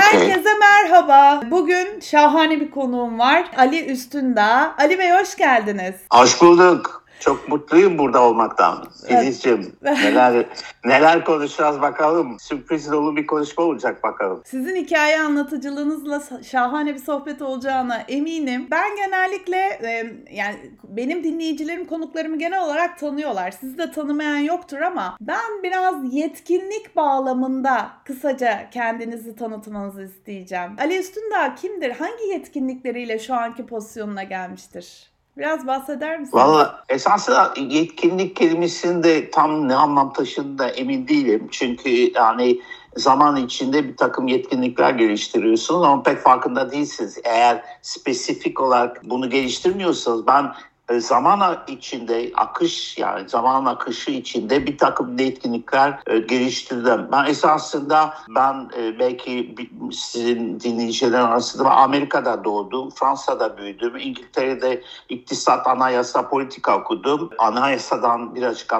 Herkese merhaba. Bugün şahane bir konuğum var. Ali Üstündağ. Ali Bey hoş geldiniz. Hoş bulduk. Çok mutluyum burada olmaktan. Filizciğim neler neler konuşacağız bakalım. Sürpriz dolu bir konuşma olacak bakalım. Sizin hikaye anlatıcılığınızla şahane bir sohbet olacağına eminim. Ben genellikle e, yani benim dinleyicilerim konuklarımı genel olarak tanıyorlar. Sizi de tanımayan yoktur ama ben biraz yetkinlik bağlamında kısaca kendinizi tanıtmanızı isteyeceğim. Ali Üstündağ kimdir? Hangi yetkinlikleriyle şu anki pozisyonuna gelmiştir? Biraz bahseder misiniz? Valla esasında yetkinlik kelimesinde tam ne anlam taşıdığında emin değilim. Çünkü yani zaman içinde bir takım yetkinlikler geliştiriyorsunuz ama pek farkında değilsiniz. Eğer spesifik olarak bunu geliştirmiyorsanız ben zaman içinde akış yani zaman akışı içinde bir takım etkinlikler e, geliştirdim. Ben esasında ben e, belki sizin dinleyicilerin arasında Amerika'da doğdum, Fransa'da büyüdüm, İngiltere'de iktisat, anayasa, politika okudum. Anayasadan birazcık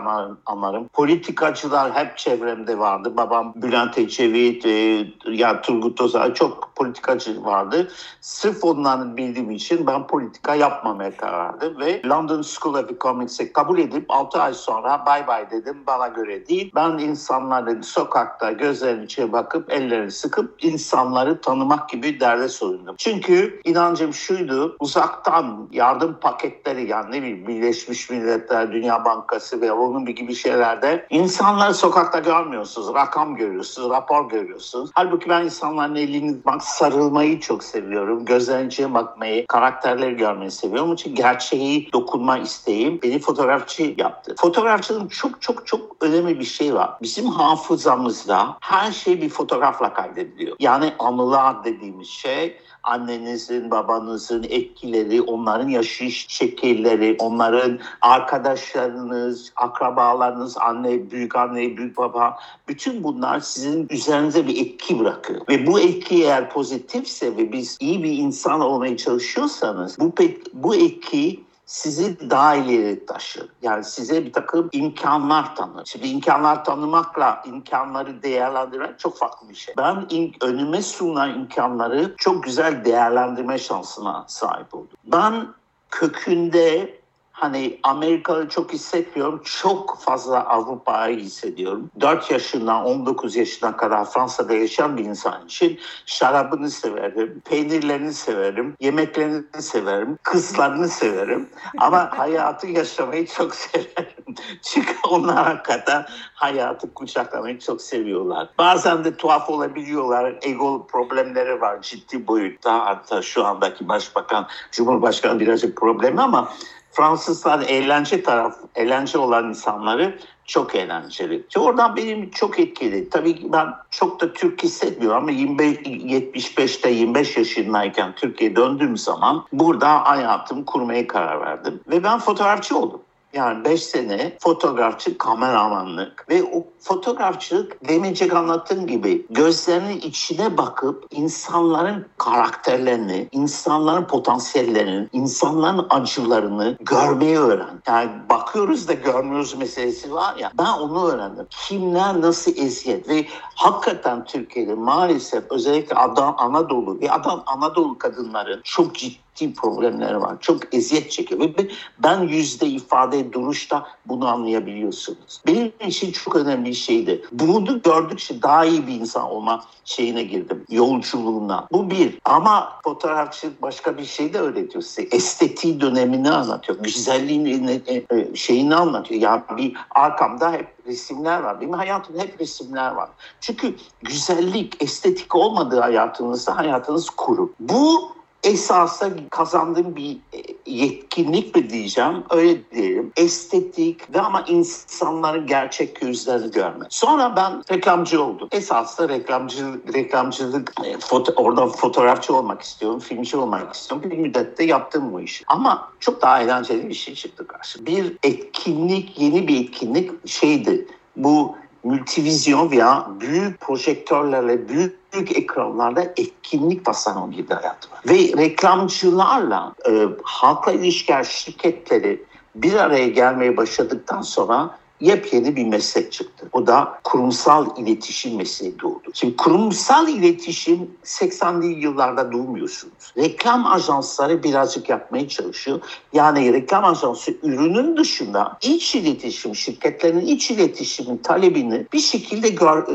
anlarım. Politikacılar hep çevremde vardı. Babam Bülent Ecevit, e, ya Turgut Özal çok politikacı vardı. Sırf onları bildiğim için ben politika yapmamaya karar verdim ve London School of Economics'e kabul edip 6 ay sonra bay bay dedim bana göre değil. Ben insanların sokakta gözlerinin içine bakıp ellerini sıkıp insanları tanımak gibi derde sorundum. Çünkü inancım şuydu uzaktan yardım paketleri yani ne bileyim Birleşmiş Milletler, Dünya Bankası ve onun gibi şeylerde insanları sokakta görmüyorsunuz. Rakam görüyorsunuz, rapor görüyorsunuz. Halbuki ben insanların elini bak sarılmayı çok seviyorum. Gözlerinin içine bakmayı, karakterleri görmeyi seviyorum. Onun için gerçeği dokunma isteğim beni fotoğrafçı yaptı. Fotoğrafçının çok çok çok önemli bir şey var. Bizim hafızamızda her şey bir fotoğrafla kaydediliyor. Yani anılar dediğimiz şey annenizin, babanızın etkileri, onların yaşayış şekilleri, onların arkadaşlarınız, akrabalarınız, anne, büyük anne, büyük baba, bütün bunlar sizin üzerinize bir etki bırakıyor. Ve bu etki eğer pozitifse ve biz iyi bir insan olmaya çalışıyorsanız bu, bu etki sizi daha ileri taşır. Yani size bir takım imkanlar tanır. Şimdi imkanlar tanımakla imkanları değerlendirmek çok farklı bir şey. Ben in, önüme sunulan imkanları çok güzel değerlendirme şansına sahip oldum. Ben kökünde hani Amerika'yı çok hissetmiyorum. Çok fazla Avrupa'yı hissediyorum. 4 yaşından 19 yaşına kadar Fransa'da yaşayan bir insan için şarabını severim, peynirlerini severim, yemeklerini severim, kızlarını severim. Ama hayatı yaşamayı çok severim. Çünkü onlar hakikaten hayatı kucaklamayı çok seviyorlar. Bazen de tuhaf olabiliyorlar. Ego problemleri var ciddi boyutta. Hatta şu andaki başbakan, cumhurbaşkanı birazcık problemi ama Fransızlar eğlence taraf, eğlence olan insanları çok eğlenceli. İşte oradan benim çok etkili. Tabii ben çok da Türk hissetmiyorum ama 25, 75'te 25 yaşındayken Türkiye'ye döndüğüm zaman burada hayatımı kurmaya karar verdim. Ve ben fotoğrafçı oldum. Yani 5 sene fotoğrafçı, kameramanlık ve o fotoğrafçılık demeyecek anlattığım gibi gözlerinin içine bakıp insanların karakterlerini, insanların potansiyellerini, insanların acılarını görmeyi öğren. Yani bakıyoruz da görmüyoruz meselesi var ya ben onu öğrendim. Kimler nasıl eziyet ve hakikaten Türkiye'de maalesef özellikle Adam Anadolu ve Adam Anadolu kadınların çok ciddi ciddi problemleri var. Çok eziyet çekiyor. Ve ben yüzde ifade duruşta bunu anlayabiliyorsunuz. Benim için çok önemli şeydi. Bunu gördükçe daha iyi bir insan olma şeyine girdim. Yolculuğuna. Bu bir. Ama fotoğrafçı başka bir şey de öğretiyor size. Estetiği dönemini anlatıyor. Güzelliğin e, e, şeyini anlatıyor. Yani bir arkamda hep resimler var. Benim hayatımda hep resimler var. Çünkü güzellik, estetik olmadığı hayatınızda hayatınız kuru. Bu esasla kazandığım bir e, yetkinlik mi diyeceğim öyle diyelim. Estetik ve ama insanların gerçek yüzlerini görme. Sonra ben reklamcı oldum. Esasla reklamcı, reklamcılık e, foto, oradan fotoğrafçı olmak istiyorum, filmci olmak istiyorum. Bir müddette yaptım bu işi. Ama çok daha eğlenceli bir şey çıktı karşı. Bir etkinlik, yeni bir etkinlik şeydi. Bu multivizyon veya büyük projektörlerle, büyük büyük ekranlarda etkinlik tasarımı gibi hayat var. Ve reklamcılarla e, halkla ilişkiler şirketleri bir araya gelmeye başladıktan sonra yepyeni bir meslek çıktı. O da kurumsal iletişim mesleği doğdu. Şimdi kurumsal iletişim 80'li yıllarda duymuyorsunuz. Reklam ajansları birazcık yapmaya çalışıyor. Yani reklam ajansı ürünün dışında iç iletişim, şirketlerin iç iletişimin talebini bir şekilde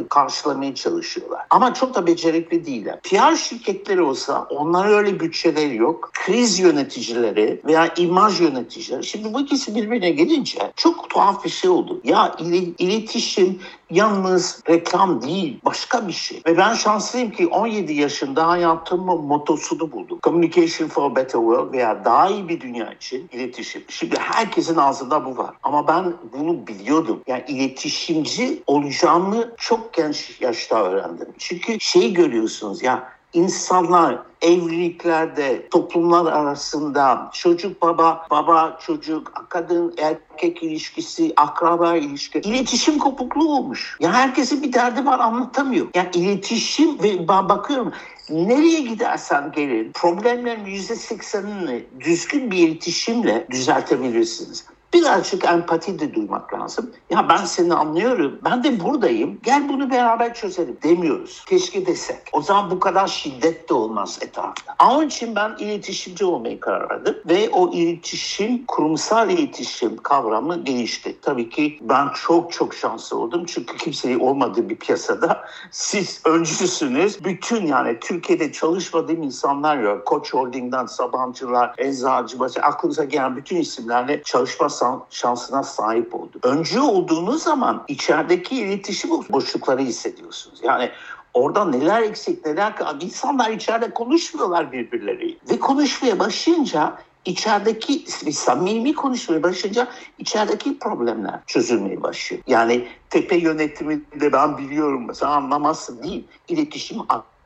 karşılamaya çalışıyorlar. Ama çok da becerikli değiller. PR şirketleri olsa onların öyle bütçeleri yok. Kriz yöneticileri veya imaj yöneticileri. Şimdi bu ikisi birbirine gelince çok tuhaf bir şey oldu. Ya iletişim yalnız reklam değil başka bir şey. Ve ben şanslıyım ki 17 yaşında hayatımın motosunu buldum. Communication for a Better World veya daha iyi bir dünya için iletişim. Şimdi herkesin ağzında bu var. Ama ben bunu biliyordum. Yani iletişimci olacağımı çok genç yaşta öğrendim. Çünkü şey görüyorsunuz ya insanlar evliliklerde, toplumlar arasında çocuk baba, baba çocuk, kadın erkek ilişkisi, akraba ilişki, iletişim kopukluğu olmuş. Ya herkesin bir derdi var anlatamıyor. Yani iletişim ve ben bakıyorum nereye gidersen gelin problemlerin yüzde seksenini düzgün bir iletişimle düzeltebilirsiniz. Birazcık empati de duymak lazım. Ya ben seni anlıyorum. Ben de buradayım. Gel bunu beraber çözelim demiyoruz. Keşke desek. O zaman bu kadar şiddet de olmaz etrafta. Onun için ben iletişimci olmayı karar verdim. Ve o iletişim, kurumsal iletişim kavramı gelişti. Tabii ki ben çok çok şanslı oldum. Çünkü kimseyi olmadığı bir piyasada siz öncüsünüz. Bütün yani Türkiye'de çalışmadığım insanlar yok. Koç Holding'den Sabancılar, Eczacı, aklınıza gelen bütün isimlerle çalışma şansına sahip oldu. Öncü olduğunuz zaman içerideki iletişim boşlukları hissediyorsunuz. Yani orada neler eksik neler insanlar içeride konuşmuyorlar birbirleriyle ve konuşmaya başlayınca içerideki samimi konuşmaya başlayınca içerideki problemler çözülmeye başlıyor. Yani tepe yönetiminde ben biliyorum mesela anlamazsın değil. İletişim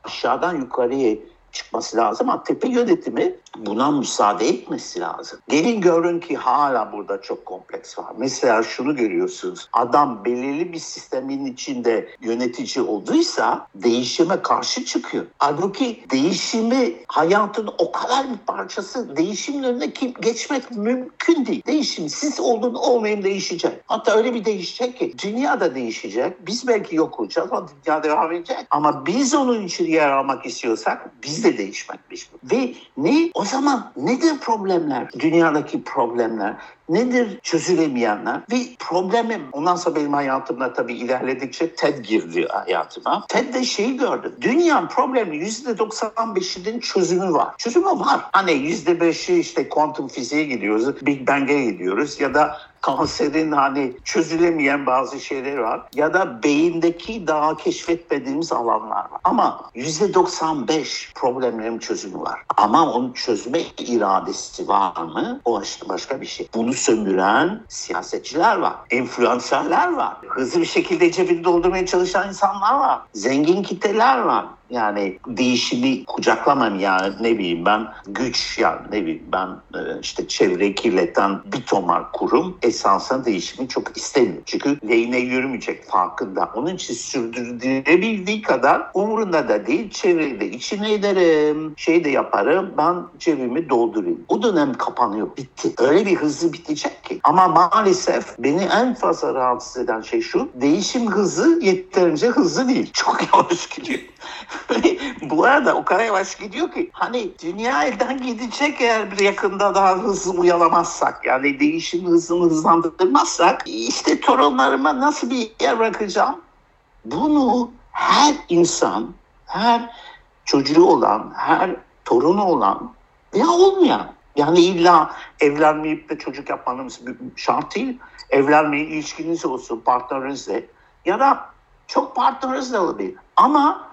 aşağıdan yukarıya çıkması lazım ama tepe yönetimi buna müsaade etmesi lazım. Gelin görün ki hala burada çok kompleks var. Mesela şunu görüyorsunuz. Adam belirli bir sistemin içinde yönetici olduysa değişime karşı çıkıyor. Halbuki değişimi hayatın o kadar bir parçası değişimin önüne kim geçmek mümkün değil. Değişim siz olun olmayın değişecek. Hatta öyle bir değişecek ki dünya da değişecek. Biz belki yok olacağız ama dünya devam edecek. Ama biz onun için yer almak istiyorsak biz de değişmek mecbur. Ve ne? O zaman nedir problemler? Dünyadaki problemler. Nedir çözülemeyenler? Ve problemi ondan sonra benim hayatımda tabii ilerledikçe TED girdi hayatıma. TED'de şeyi gördüm. Dünyanın problemi %95'inin çözümü var. Çözümü var. Hani %5'i işte kuantum fiziğe gidiyoruz, Big Bang'e gidiyoruz ya da kanserin hani çözülemeyen bazı şeyler var. Ya da beyindeki daha keşfetmediğimiz alanlar var. Ama %95 problemlerin çözümü var. Ama onun çözüme iradesi var mı? O başka bir şey. Bunu sömüren siyasetçiler var. Enfluenserler var. Hızlı bir şekilde cebini doldurmaya çalışan insanlar var. Zengin kitleler var. Yani değişimi kucaklamam yani ne bileyim ben güç yani ne bileyim ben e, işte çevre kirleten bir tomar kurum esansına değişimi çok istemiyor. Çünkü lehine yürümeyecek farkında. Onun için sürdürülebildiği kadar umurunda da değil. Çevreyi içine ederim, şey de yaparım. Ben cebimi doldurayım. O dönem kapanıyor. Bitti. Öyle bir hızlı bitecek ki. Ama maalesef beni en fazla rahatsız eden şey şu. Değişim hızı yeterince hızlı değil. Çok yavaş gidiyor. Bu arada o kadar yavaş gidiyor ki hani dünya elden gidecek eğer bir yakında daha hızlı uyalamazsak yani değişim hızını hızlandırmazsak işte torunlarıma nasıl bir yer bırakacağım? Bunu her insan, her çocuğu olan, her torunu olan veya olmayan yani illa evlenmeyip de çocuk yapmanız şart değil. Evlenmeyin, ilişkiniz olsun partnerinizle ya da çok partnerinizle olabilir. Ama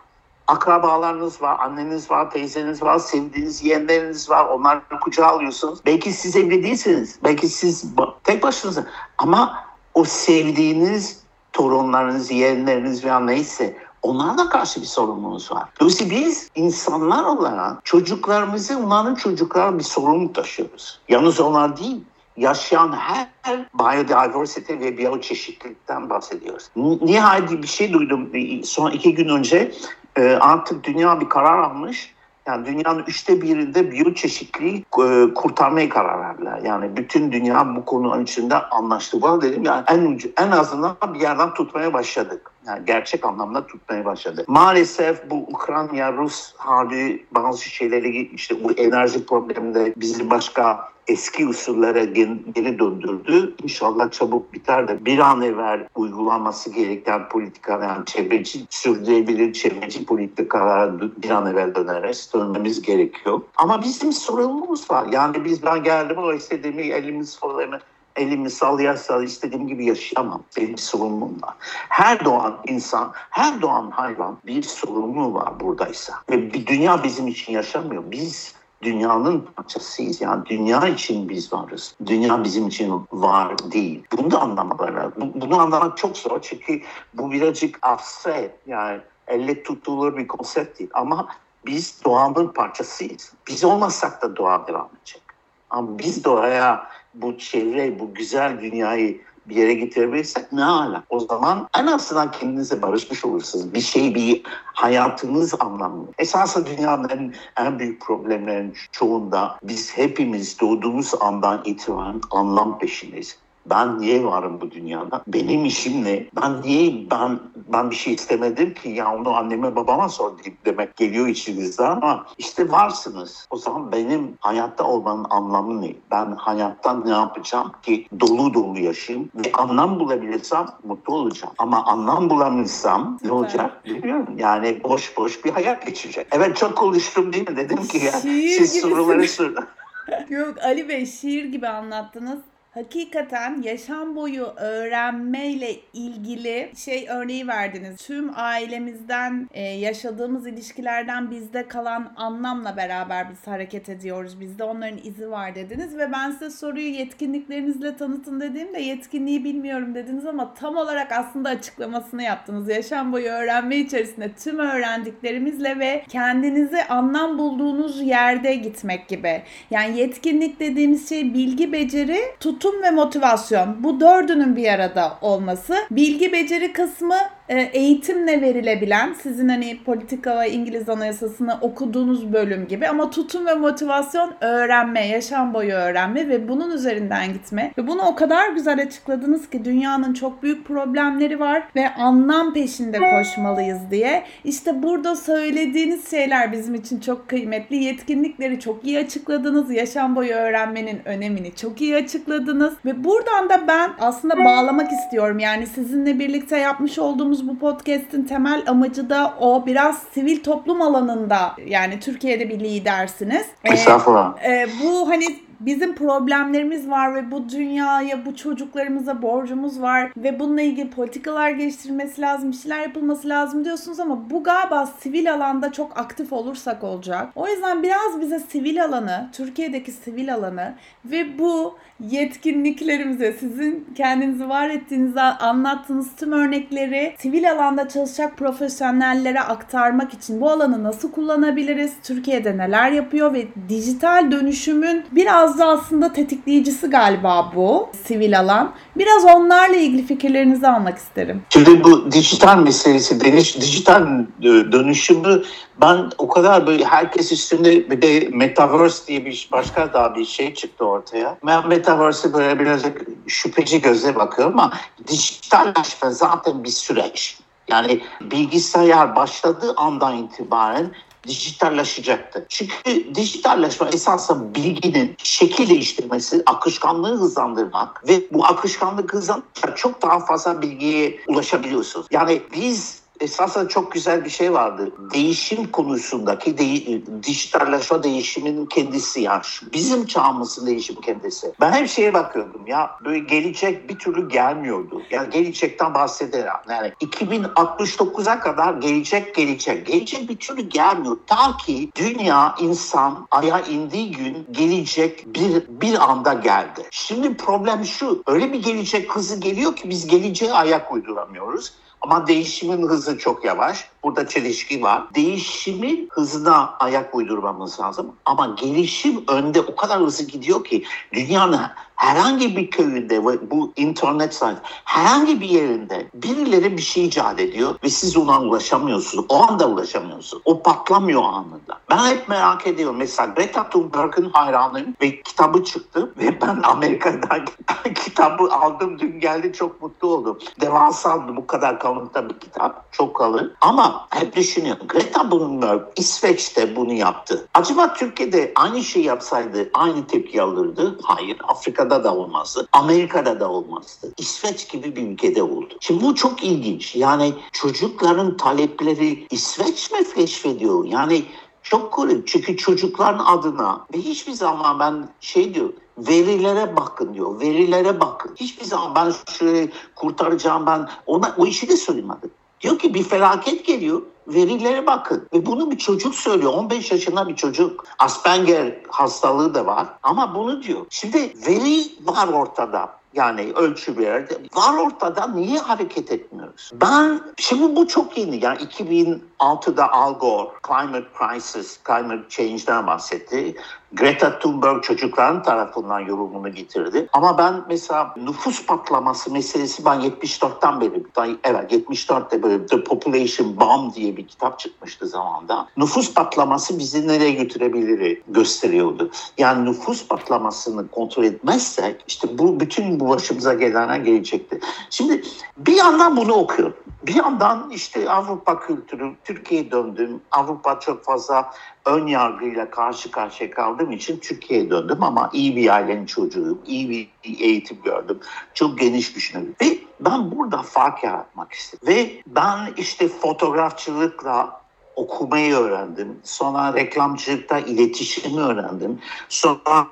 akrabalarınız var, anneniz var, teyzeniz var, sevdiğiniz yeğenleriniz var. Onları kucağa alıyorsunuz. Belki siz evli değilsiniz. Belki siz tek başınıza. Ama o sevdiğiniz torunlarınız, yeğenleriniz veya neyse onlarla karşı bir sorumluluğunuz var. Dolayısıyla biz insanlar olarak çocuklarımızı onların çocuklar bir sorumluluk taşıyoruz. Yalnız onlar değil yaşayan her biodiversity ve biyoçeşitlilikten bahsediyoruz. Nihayet bir şey duydum son iki gün önce e, artık dünya bir karar almış. Yani dünyanın üçte birinde biyoçeşitliği e, kurtarmaya karar verdiler. Yani bütün dünya bu konu içinde anlaştı. Bana dedim yani en, ucu, en azından bir yerden tutmaya başladık. Yani gerçek anlamda tutmaya başladı. Maalesef bu Ukrayna-Rus hali bazı şeyleri işte bu enerji probleminde bizi başka eski usullere geri döndürdü. İnşallah çabuk biter de bir an evvel uygulanması gereken politika yani çevreci, sürdürülebilir çevreci politikalara bir an evvel döneriz, dönmemiz gerekiyor. Ama bizim sorumluluğumuz var. Yani biz ben geldim o istediğimi elimiz falan elimi sallaya sallaya istediğim gibi yaşayamam. Benim sorumluluğum var. Her doğan insan, her doğan hayvan bir sorumluluğu var buradaysa. Ve bir dünya bizim için yaşamıyor. Biz dünyanın parçasıyız. Yani dünya için biz varız. Dünya bizim için var değil. Bunu da anlamaları. Bunu anlamak çok zor çünkü bu birazcık abstrait yani elle tutulur bir konsept değil. Ama biz doğanın parçasıyız. Biz olmasak da doğa devam edecek. Ama biz doğaya bu çevre, bu güzel dünyayı bir yere getirebilirsek ne ala. O zaman en azından kendinize barışmış olursunuz. Bir şey, bir hayatınız anlamlı. Esasında dünyanın en büyük problemlerin çoğunda biz hepimiz doğduğumuz andan itibaren anlam peşindeyiz. Ben niye varım bu dünyada? Benim işim ne? Ben niye ben ben bir şey istemedim ki ya onu anneme babama sor deyip demek geliyor içinizde ama işte varsınız. O zaman benim hayatta olmanın anlamı ne? Ben hayattan ne yapacağım ki dolu dolu yaşayayım ve anlam bulabilirsem mutlu olacağım. Ama anlam bulamıyorsam ne olacak bilmiyorum. Yani boş boş bir hayat geçecek. Evet çok konuştum değil mi? Dedim ki ya Şiir siz soruları sorun. Yok Ali Bey şiir gibi anlattınız hakikaten yaşam boyu öğrenmeyle ilgili şey örneği verdiniz. Tüm ailemizden e, yaşadığımız ilişkilerden bizde kalan anlamla beraber biz hareket ediyoruz. Bizde onların izi var dediniz ve ben size soruyu yetkinliklerinizle tanıtın dediğimde yetkinliği bilmiyorum dediniz ama tam olarak aslında açıklamasını yaptınız. Yaşam boyu öğrenme içerisinde tüm öğrendiklerimizle ve kendinizi anlam bulduğunuz yerde gitmek gibi. Yani yetkinlik dediğimiz şey bilgi, beceri, tutum tutum ve motivasyon bu dördünün bir arada olması. Bilgi beceri kısmı eğitimle verilebilen sizin hani politika ve İngiliz anayasasını okuduğunuz bölüm gibi ama tutum ve motivasyon öğrenme, yaşam boyu öğrenme ve bunun üzerinden gitme. Ve bunu o kadar güzel açıkladınız ki dünyanın çok büyük problemleri var ve anlam peşinde koşmalıyız diye. İşte burada söylediğiniz şeyler bizim için çok kıymetli. Yetkinlikleri çok iyi açıkladınız. Yaşam boyu öğrenmenin önemini çok iyi açıkladınız. Ve buradan da ben aslında bağlamak istiyorum. Yani sizinle birlikte yapmış olduğumuz yaptığımız bu podcast'in temel amacı da o biraz sivil toplum alanında yani Türkiye'de bir lidersiniz. Estağfurullah. Ee, e, bu hani bizim problemlerimiz var ve bu dünyaya, bu çocuklarımıza borcumuz var ve bununla ilgili politikalar geliştirilmesi lazım, bir şeyler yapılması lazım diyorsunuz ama bu galiba sivil alanda çok aktif olursak olacak. O yüzden biraz bize sivil alanı, Türkiye'deki sivil alanı ve bu yetkinliklerimize, sizin kendinizi var ettiğinizi anlattığınız tüm örnekleri sivil alanda çalışacak profesyonellere aktarmak için bu alanı nasıl kullanabiliriz? Türkiye'de neler yapıyor ve dijital dönüşümün biraz biraz da aslında tetikleyicisi galiba bu sivil alan. Biraz onlarla ilgili fikirlerinizi almak isterim. Şimdi bu dijital meselesi, dijital dönüşümü ben o kadar böyle herkes üstünde bir de Metaverse diye bir başka daha bir şey çıktı ortaya. Ben Metaverse'e böyle birazcık şüpheci gözle bakıyorum ama dijitalleşme zaten bir süreç. Yani bilgisayar başladığı andan itibaren dijitallaşacaktı. Çünkü dijitalleşme esasında bilginin şekil değiştirmesi, akışkanlığı hızlandırmak ve bu akışkanlık hızlandırmak çok daha fazla bilgiye ulaşabiliyorsunuz. Yani biz esasında çok güzel bir şey vardı. Değişim konusundaki de, dijitalleşme değişimin kendisi yani. Bizim çağımızın değişim kendisi. Ben hep şeye bakıyordum ya böyle gelecek bir türlü gelmiyordu. Yani gelecekten bahsederim. Yani 2069'a kadar gelecek gelecek. Gelecek bir türlü gelmiyor. Ta ki dünya insan aya indiği gün gelecek bir, bir anda geldi. Şimdi problem şu. Öyle bir gelecek hızı geliyor ki biz geleceğe ayak uyduramıyoruz. Ama değişimin hızı çok yavaş. Burada çelişki var. Değişimin hızına ayak uydurmamız lazım. Ama gelişim önde o kadar hızlı gidiyor ki dünyanın herhangi bir köyünde bu internet sayesinde herhangi bir yerinde birileri bir şey icat ediyor ve siz ona ulaşamıyorsunuz. O anda ulaşamıyorsunuz. O patlamıyor anında. Ben hep merak ediyorum. Mesela Greta Thunberg'ın hayranıyım ve kitabı çıktı ve ben Amerika'dan kitabı aldım. Dün geldi çok mutlu oldum. Devasa bu kadar kalınlıkta bir kitap. Çok kalın. Ama hep düşünüyorum. Greta Thunberg İsveç'te bunu yaptı. Acaba Türkiye'de aynı şey yapsaydı aynı tepki alırdı? Hayır. Afrika'da da olmazdı. Amerika'da da olmazdı. İsveç gibi bir ülkede oldu. Şimdi bu çok ilginç. Yani çocukların talepleri İsveç mi keşfediyor? Yani çok komik çünkü çocukların adına ve hiçbir zaman ben şey diyor verilere bakın diyor. Verilere bakın. Hiçbir zaman ben şöyle kurtaracağım ben ona o işi de söylemedim. Diyor ki bir felaket geliyor. Verilere bakın. Ve bunu bir çocuk söylüyor. 15 yaşında bir çocuk. Asperger hastalığı da var. Ama bunu diyor. Şimdi veri var ortada. Yani ölçü bir yerde. Var ortada niye hareket etmiyoruz? Ben, şimdi bu çok yeni. Yani 2006'da Al Gore Climate Crisis, Climate Change'den bahsetti. Greta Thunberg çocukların tarafından yorumunu getirdi. Ama ben mesela nüfus patlaması meselesi ben 74'ten beri, evet 74'te böyle The Population Bomb diye bir kitap çıkmıştı zamanda. Nüfus patlaması bizi nereye götürebilir gösteriyordu. Yani nüfus patlamasını kontrol etmezsek işte bu bütün bu başımıza gelenler gelecekti. Şimdi bir yandan bunu okuyorum. Bir yandan işte Avrupa kültürü, Türkiye'ye döndüm. Avrupa çok fazla ön yargıyla karşı karşıya kaldığım için Türkiye'ye döndüm ama iyi bir ailenin çocuğuyum, iyi bir eğitim gördüm. Çok geniş düşünüyorum. Ve ben burada fark yaratmak istedim. Ve ben işte fotoğrafçılıkla okumayı öğrendim. Sonra reklamcılıkta iletişimi öğrendim. Sonra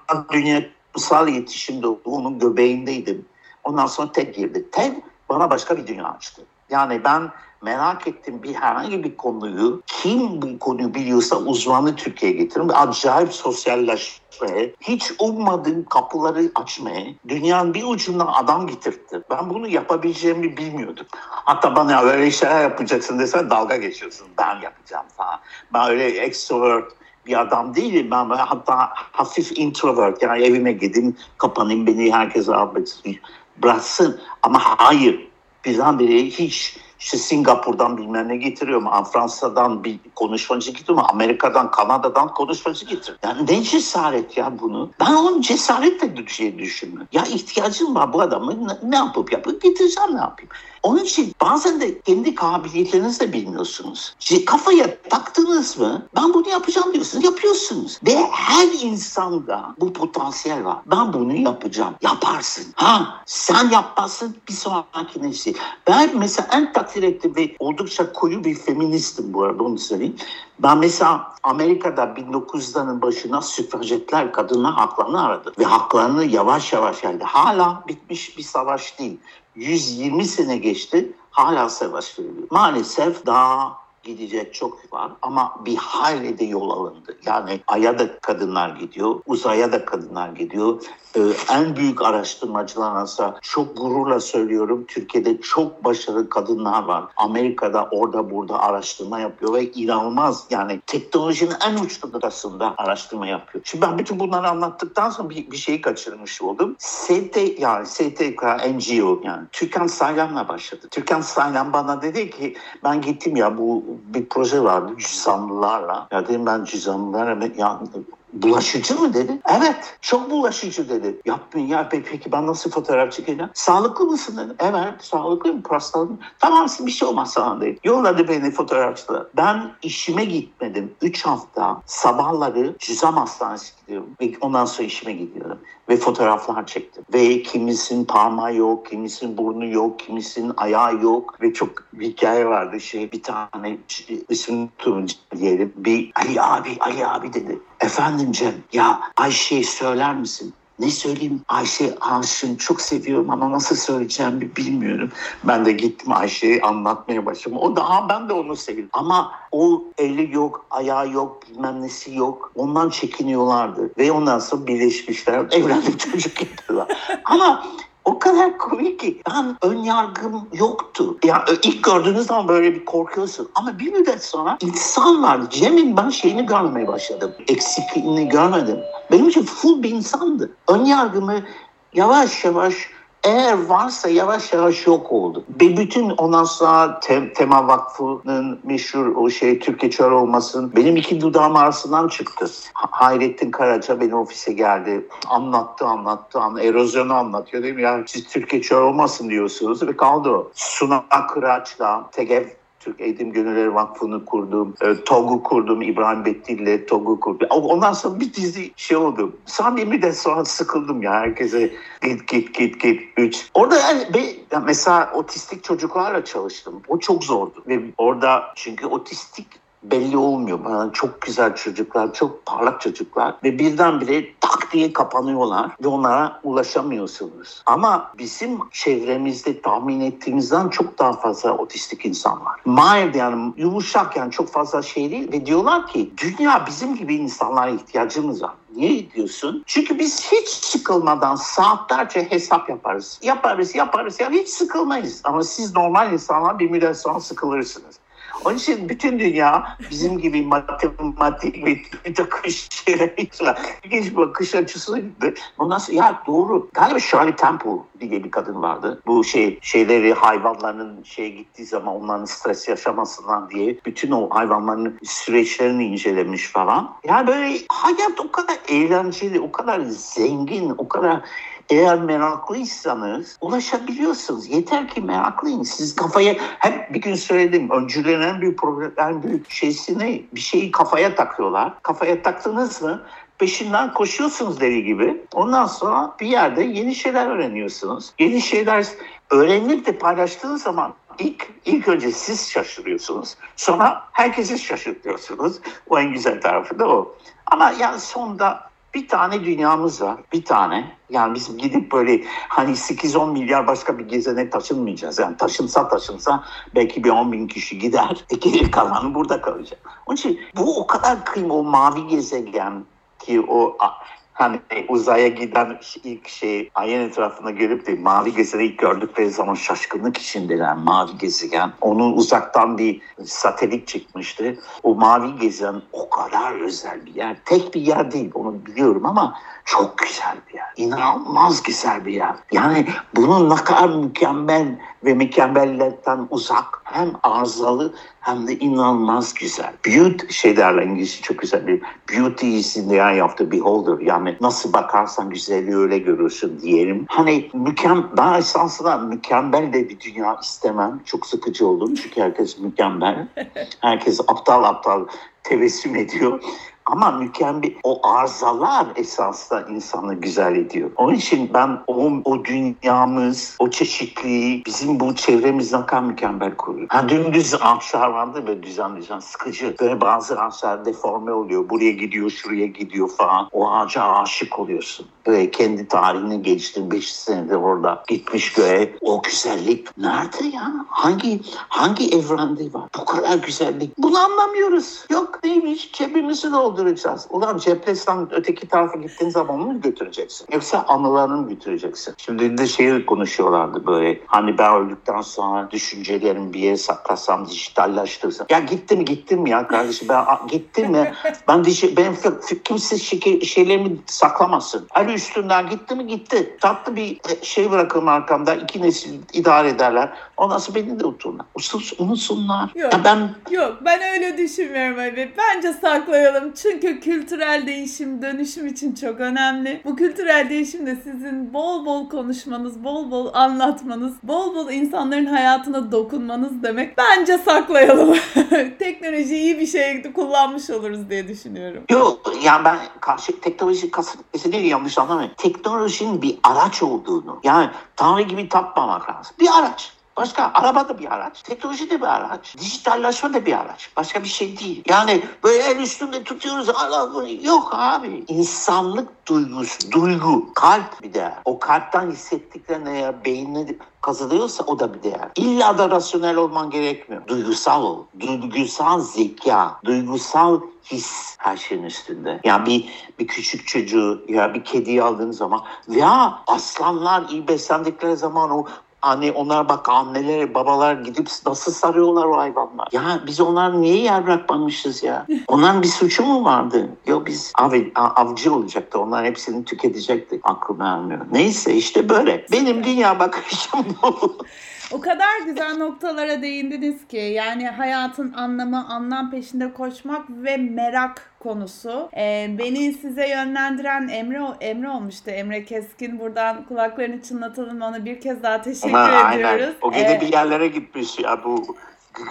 dünyasal iletişimde onun göbeğindeydim. Ondan sonra TED girdi. TED bana başka bir dünya açtı. Yani ben merak ettim bir herhangi bir konuyu kim bu konuyu biliyorsa uzmanı Türkiye'ye getirin. Acayip sosyalleşmeye, hiç ummadığım kapıları açmaya, dünyanın bir ucundan adam getirtti. Ben bunu yapabileceğimi bilmiyordum. Hatta bana öyle şeyler yapacaksın desen dalga geçiyorsun. Ben yapacağım falan. Ben öyle extrovert bir adam değilim. Ben hatta hafif introvert. Yani evime gideyim, kapanayım, beni herkes bıraksın. Ama hayır, birdenbire hiç işte Singapur'dan bilmem ne getiriyor Fransa'dan bir konuşmacı getiriyor Amerika'dan, Kanada'dan konuşmacı getiriyor. Yani ne cesaret ya bunu? Ben onun cesaretle şey düşünmüyorum. Ya ihtiyacım var bu adamı ne yapıp yapıp getireceğim ne yapayım. Onun için bazen de kendi kabiliyetlerinizi de bilmiyorsunuz. İşte kafaya taktınız mı ben bunu yapacağım diyorsunuz yapıyorsunuz. Ve her insanda bu potansiyel var. Ben bunu yapacağım. Yaparsın. Ha sen yapmazsın bir sonraki nesil. Ben mesela en takdir ettim ve oldukça koyu bir feministim bu arada onu söyleyeyim. Ben mesela Amerika'da 1900'lerin başına süfrajetler kadınlar haklarını aradı. Ve haklarını yavaş yavaş geldi. Hala bitmiş bir savaş değil. 120 sene geçti hala savaş veriliyor. Maalesef daha gidecek çok var ama bir hayli de yol alındı. Yani Ay'a da kadınlar gidiyor, uzaya da kadınlar gidiyor. Ee, en büyük araştırmacılar arasında çok gururla söylüyorum Türkiye'de çok başarılı kadınlar var. Amerika'da orada burada araştırma yapıyor ve inanılmaz yani teknolojinin en uç noktasında araştırma yapıyor. Şimdi ben bütün bunları anlattıktan sonra bir, bir şeyi kaçırmış oldum. ST yani STK NGO yani Türkan Saylan'la başladı. Türkan Saylan bana dedi ki ben gittim ya bu bir proje vardı cüzdanlılarla. Ya dedim ben cüzdanlılara ya Bulaşıcı mı dedi? Evet çok bulaşıcı dedi. Yapmayın ya peki ben nasıl fotoğraf çekeceğim? Sağlıklı mısın dedi. Evet sağlıklıyım hastalığım. Tamam bir şey olmaz sana dedi. Yolladı beni fotoğrafçılar. Ben işime gitmedim. Üç hafta sabahları Cüzam Hastanesi gidiyorum. Ve ondan sonra işime gidiyorum. Ve fotoğraflar çektim. Ve kimisinin parmağı yok, kimisinin burnu yok, kimisinin ayağı yok. Ve çok bir hikaye vardı. Şey, bir tane ismini tutunca diyelim. Bir Ali abi, Ali abi dedi. Efendim Cem ya Ayşe'yi söyler misin? Ne söyleyeyim Ayşe aşığım çok seviyorum ama nasıl söyleyeceğimi bilmiyorum. Ben de gittim Ayşe'yi anlatmaya başladım. O da ben de onu seviyorum. Ama o eli yok, ayağı yok, bilmem nesi yok. Ondan çekiniyorlardı. Ve ondan sonra birleşmişler. Evlendik çocuk yaptılar. ama o kadar komik ki ben ön yargım yoktu. Ya yani ilk gördüğünüz zaman böyle bir korkuyorsun. Ama bir müddet sonra insan vardı. Cem'in ben şeyini görmeye başladım. Eksikliğini görmedim. Benim için full bir insandı. Ön yargımı yavaş yavaş eğer varsa yavaş yavaş yok oldu. Ve bütün ondan sonra Tem Tema Vakfı'nın meşhur o şey Türkiye Çağrı olmasın benim iki dudağım arasından çıktı. Hayrettin Karaca benim ofise geldi. Anlattı anlattı. anlattı erozyonu anlatıyor değil mi? Yani siz Türkiye Çağrı olmasın diyorsunuz ve kaldı o. Suna Kıraç'la Tegev Türk Eğitim Gönülleri Vakfı'nı kurdum. E, TOG'u kurdum. İbrahim Bettil ile TOG'u kurdum. Ondan sonra bir dizi şey oldu. Bir de sonra sıkıldım ya. Herkese git git git git. Üç. Orada yani ben, mesela otistik çocuklarla çalıştım. O çok zordu. Ve orada çünkü otistik belli olmuyor. Bana çok güzel çocuklar, çok parlak çocuklar ve birdenbire tak diye kapanıyorlar ve onlara ulaşamıyorsunuz. Ama bizim çevremizde tahmin ettiğimizden çok daha fazla otistik insan var. Mild yani yumuşak yani çok fazla şey değil ve diyorlar ki dünya bizim gibi insanlara ihtiyacımız var. Niye diyorsun? Çünkü biz hiç sıkılmadan saatlerce hesap yaparız. Yaparız, yaparız. Yani hiç sıkılmayız. Ama siz normal insanlar bir müddet sonra sıkılırsınız. Onun için bütün dünya bizim gibi matematik ve bir takım şeyler ilginç bir bakış açısıydı. Ondan sonra ya doğru. Galiba Shirley Temple diye bir kadın vardı. Bu şey şeyleri hayvanların şeye gittiği zaman onların stres yaşamasından diye bütün o hayvanların süreçlerini incelemiş falan. Yani böyle hayat o kadar eğlenceli, o kadar zengin, o kadar eğer meraklıysanız ulaşabiliyorsunuz. Yeter ki meraklıyın. Siz kafaya hep bir gün söyledim. Öncülerin en büyük problem, büyük şeysi ne? Bir şeyi kafaya takıyorlar. Kafaya taktınız mı peşinden koşuyorsunuz deli gibi. Ondan sonra bir yerde yeni şeyler öğreniyorsunuz. Yeni şeyler öğrenip de paylaştığınız zaman ilk ilk önce siz şaşırıyorsunuz. Sonra herkesi şaşırtıyorsunuz. O en güzel tarafı da o. Ama yani sonunda bir tane dünyamız var. Bir tane. Yani biz gidip böyle hani 8-10 milyar başka bir gezene taşınmayacağız. Yani taşınsa taşınsa belki bir 10 bin kişi gider. E geri kalanı burada kalacak. Onun için bu o kadar kıyım o mavi gezegen ki o hani uzaya giden ilk şey ayın etrafında görüp de mavi gezegeni ilk gördükleri zaman şaşkınlık içindeler mavi gezegen. Onun uzaktan bir satelit çıkmıştı. O mavi gezegen o kadar özel bir yer. Tek bir yer değil onu biliyorum ama çok güzel bir yer. İnanılmaz güzel bir yer. Yani bunun ne kadar mükemmel ve mükemmellikten uzak hem arızalı hem de inanılmaz güzel. Beauty şey derler İngilizce çok güzel bir beauty is in the eye of the beholder. Yani nasıl bakarsan güzelliği öyle görürsün diyelim. Hani mükemmel, ben esasında mükemmel de bir dünya istemem. Çok sıkıcı oldum çünkü herkes mükemmel. Herkes aptal aptal tebessüm ediyor. Ama mükemmel o arızalar esasında insanı güzel ediyor. Onun için ben o, o dünyamız, o çeşitliği bizim bu çevremiz ne kadar mükemmel koruyor. Ha, dümdüz ağaçlar vardı böyle düzen düzen sıkıcı. Böyle bazı ağaçlar deforme oluyor. Buraya gidiyor, şuraya gidiyor falan. O ağaca aşık oluyorsun. Böyle kendi tarihini geçtin 5 senedir orada gitmiş göğe. O güzellik nerede ya? Hangi hangi evrende var? Bu kadar güzellik. Bunu anlamıyoruz. Yok neymiş? Cebimizi doldu dolduracağız. Ulan ceplesten öteki tarafa gittiğin zaman onu götüreceksin? Yoksa anılarını mı götüreceksin? Şimdi de şeyi konuşuyorlardı böyle. Hani ben öldükten sonra düşüncelerimi bir yere saklasam, dijitallaştırsam. Ya gittim gittim ya kardeşim. Ben gittim mi? Ben dişi, benim kimse şeylerimi saklamasın. Ali üstünden gitti mi gitti. Tatlı bir e, şey bırakırım arkamda. iki nesil idare ederler. Ondan sonra beni de unuturlar. Unutsunlar. Yok, ya ben... yok ben öyle düşünmüyorum abi. Bence saklayalım. Çünkü kültürel değişim, dönüşüm için çok önemli. Bu kültürel değişim de sizin bol bol konuşmanız, bol bol anlatmanız, bol bol insanların hayatına dokunmanız demek. Bence saklayalım. Teknoloji iyi bir şey kullanmış oluruz diye düşünüyorum. Yok yani ben karşı teknoloji kasıtlısı değil yanlış anlamayın. Teknolojinin bir araç olduğunu yani Tanrı gibi tapmamak lazım. Bir araç. Başka araba da bir araç, teknoloji de bir araç, dijitalleşme de bir araç. Başka bir şey değil. Yani böyle el üstünde tutuyoruz. Allah yok abi. İnsanlık duygusu, duygu, kalp bir değer. O kalpten hissettiklerine eğer beynine kazanıyorsa o da bir değer. İlla da rasyonel olman gerekmiyor. Duygusal ol. Duygusal zeka, duygusal his her şeyin üstünde. Yani bir bir küçük çocuğu ya bir kediyi aldığın zaman veya aslanlar iyi beslendikleri zaman o Hani onlar bak anneler, babalar gidip nasıl sarıyorlar o hayvanlar. Ya biz onlar niye yer bırakmamışız ya? Onların bir suçu mu vardı? Yok biz av, avcı olacaktı. Onlar hepsini tüketecektik. Aklım ermiyor. Neyse işte böyle. Benim dünya bakışım bu. O kadar güzel noktalara değindiniz ki yani hayatın anlamı, anlam peşinde koşmak ve merak konusu. Ee, beni size yönlendiren Emre Emre olmuştu. Emre Keskin. Buradan kulaklarını çınlatalım. Ona bir kez daha teşekkür Ama ediyoruz. Aynen. O gene Ee, bir yerlere gitmiş ya bu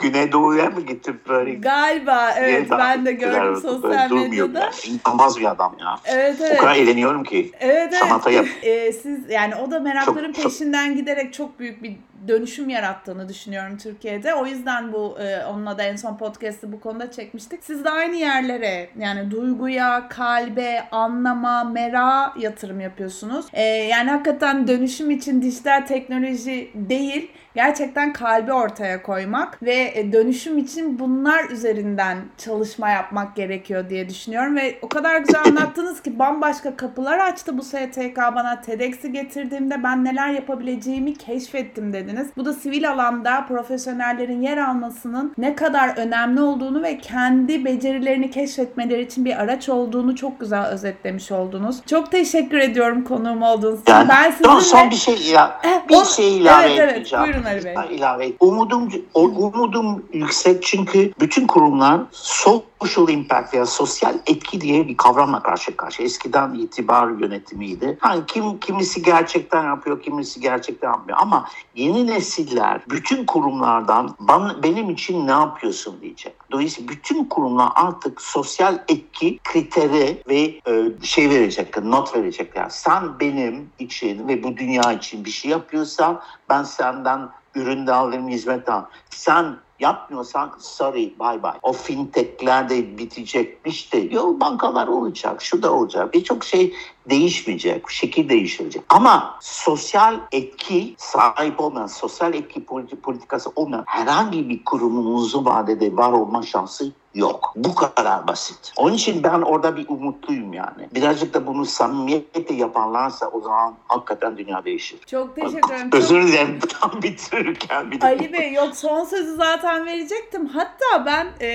Güneydoğu'ya mı gitti böyle? Galiba evet Yeni ben de gördüm sosyal medyada. İnanılmaz bir adam ya. Evet O evet. kadar eğleniyorum ki. Evet evet. Sanata yap. Ee, siz yani o da merakların Çok- çok- peşinden giderek çok büyük bir dönüşüm yarattığını düşünüyorum Türkiye'de. O yüzden bu e, onunla da en son podcast'ı bu konuda çekmiştik. Siz de aynı yerlere yani duyguya, kalbe, anlama, mera yatırım yapıyorsunuz. Ee, yani hakikaten dönüşüm için dijital teknoloji değil gerçekten kalbi ortaya koymak ve e, dönüşüm için bunlar üzerinden çalışma yapmak gerekiyor diye düşünüyorum ve o kadar güzel anlattınız ki bambaşka kapılar açtı bu STK bana TEDx'i getirdiğimde ben neler yapabileceğimi keşfettim dediniz. Bu da sivil alanda profesyonellerin yer almasının ne kadar önemli olduğunu ve kendi becerilerini keşfetmeleri için bir araç olduğunu çok güzel özetlemiş oldunuz. Çok teşekkür ediyorum konuğum olduğunuz için. Yani, ben sizinle... son bir şey ya. Eh, Bir o- şey ilave Evet, evet. edeceğim. Buyurun Ali Bey. İlave. Umudum, umudum yüksek çünkü bütün kurumlar social impact ya sosyal etki diye bir kavramla karşı karşıya. Eskiden itibar yönetimiydi. Hani kim kimisi gerçekten yapıyor, kimisi gerçekten yapmıyor. Ama yeni nesiller bütün kurumlardan bana, benim için ne yapıyorsun diyecek. Dolayısıyla bütün kurumlar artık sosyal etki kriteri ve e, şey verecekler, not verecekler. Sen benim için ve bu dünya için bir şey yapıyorsan ben senden ürün de alırım, hizmet alırım. Sen yapmıyorsan sorry bye bye. O fintechler de bitecekmiş de. Yok bankalar olacak, şu da olacak. Birçok şey değişmeyecek, şekil değişecek. Ama sosyal etki sahip olmayan, sosyal etki politi- politikası olmayan herhangi bir kurumun uzun vadede var olma şansı yok. Bu kadar basit. Onun için ben orada bir umutluyum yani. Birazcık da bunu samimiyetle yaparlarsa o zaman hakikaten dünya değişir. Çok teşekkür ederim. Özür dilerim tam bitirirken bir Ali Bey yok son sözü zaten verecektim. Hatta ben e,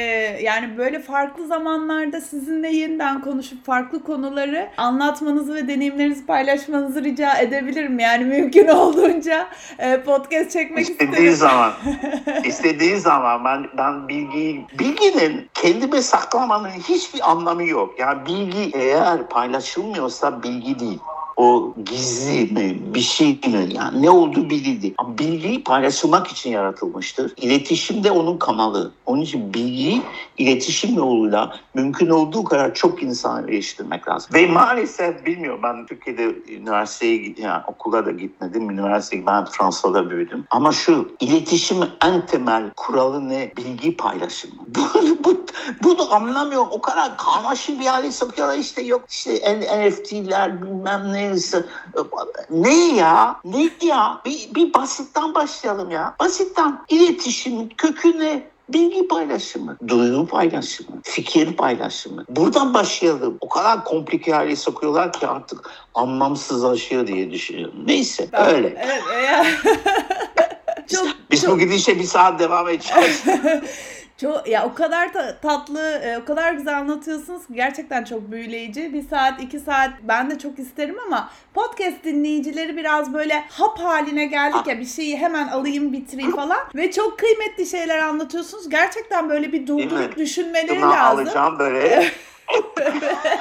yani böyle farklı zamanlarda sizinle yeniden konuşup farklı konuları anlatmanızı ve deneyimlerinizi paylaşmanızı rica edebilirim. Yani mümkün olduğunca e, podcast çekmek İstediği isterim. zaman, istediği zaman ben ben bilgiyi bilginin kendime saklamanın hiçbir anlamı yok. Yani bilgi eğer paylaşılmıyorsa bilgi değil. O gizli mi, bir şey mi? Yani ne olduğu belli değil. Ama bilgi paylaşılmak için yaratılmıştır. İletişim de onun kanalı. Onun için bilgiyi iletişim yoluyla mümkün olduğu kadar çok insana eriştirmek lazım. Ve maalesef bilmiyorum ben Türkiye'de üniversiteye yani okula da gitmedim. Üniversiteye ben Fransa'da büyüdüm. Ama şu iletişimin en temel kuralı ne? Bilgi paylaşımı. Bu, bu, bunu anlamıyorum. O kadar karmaşık bir hale sokuyorlar. İşte yok işte NFT'ler bilmem neyse. Ne ya? Ne ya? Bir, bir basitten başlayalım ya. Basitten iletişimin kökü ne? Bilgi paylaşımı, duygu paylaşımı, fikir paylaşımı. Buradan başlayalım. O kadar komplike hale sokuyorlar ki artık anlamsızlaşıyor diye düşünüyorum. Neyse öyle. Evet, eğer... çok, Biz çok, bu gidişle bir saat devam edeceğiz. çok, ya o kadar ta- tatlı, e, o kadar güzel anlatıyorsunuz ki gerçekten çok büyüleyici. Bir saat, iki saat ben de çok isterim ama podcast dinleyicileri biraz böyle hap haline geldik ya bir şeyi hemen alayım bitireyim falan ve çok kıymetli şeyler anlatıyorsunuz. Gerçekten böyle bir durdurup düşünmeleri Bunu lazım. alacağım böyle.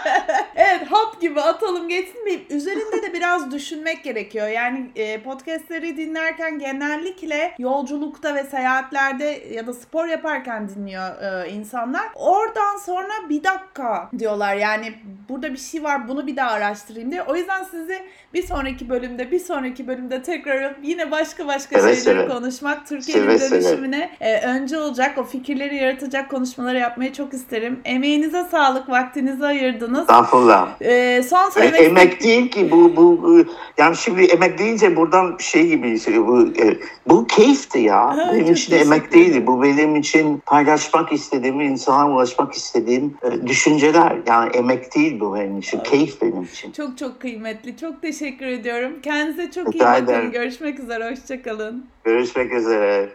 evet hap gibi atalım geçsin bir üzerinde de biraz düşünmek gerekiyor. Yani e, podcastleri dinlerken genellikle yolculukta ve seyahatlerde ya da spor yaparken dinliyor e, insanlar. Oradan sonra bir dakika diyorlar yani burada bir şey var bunu bir daha araştırayım diye. O yüzden sizi bir sonraki bölümde bir sonraki bölümde tekrar yine başka başka Seve şeyleri seve. konuşmak Türkiye'nin seve. dönüşümüne e, önce olacak o fikirleri yaratacak konuşmaları yapmayı çok isterim. Emeğinize sağlık vaktinizi ayırdınız. Estağfurullah. Ee, son E, söylemek emek değil ki bu bu bu- yani şimdi emek deyince buradan şey gibi şey, bu e, bu keyifti ya. Ha, benim için emek değildi. Bu benim için paylaşmak istediğim, insana ulaşmak istediğim e, düşünceler. Yani emek değil bu benim için. Keyif benim için. çok çok kıymetli. Çok teşekkür ediyorum. Kendinize çok iyi bakın. Görüşmek üzere. Hoşçakalın. Görüşmek üzere.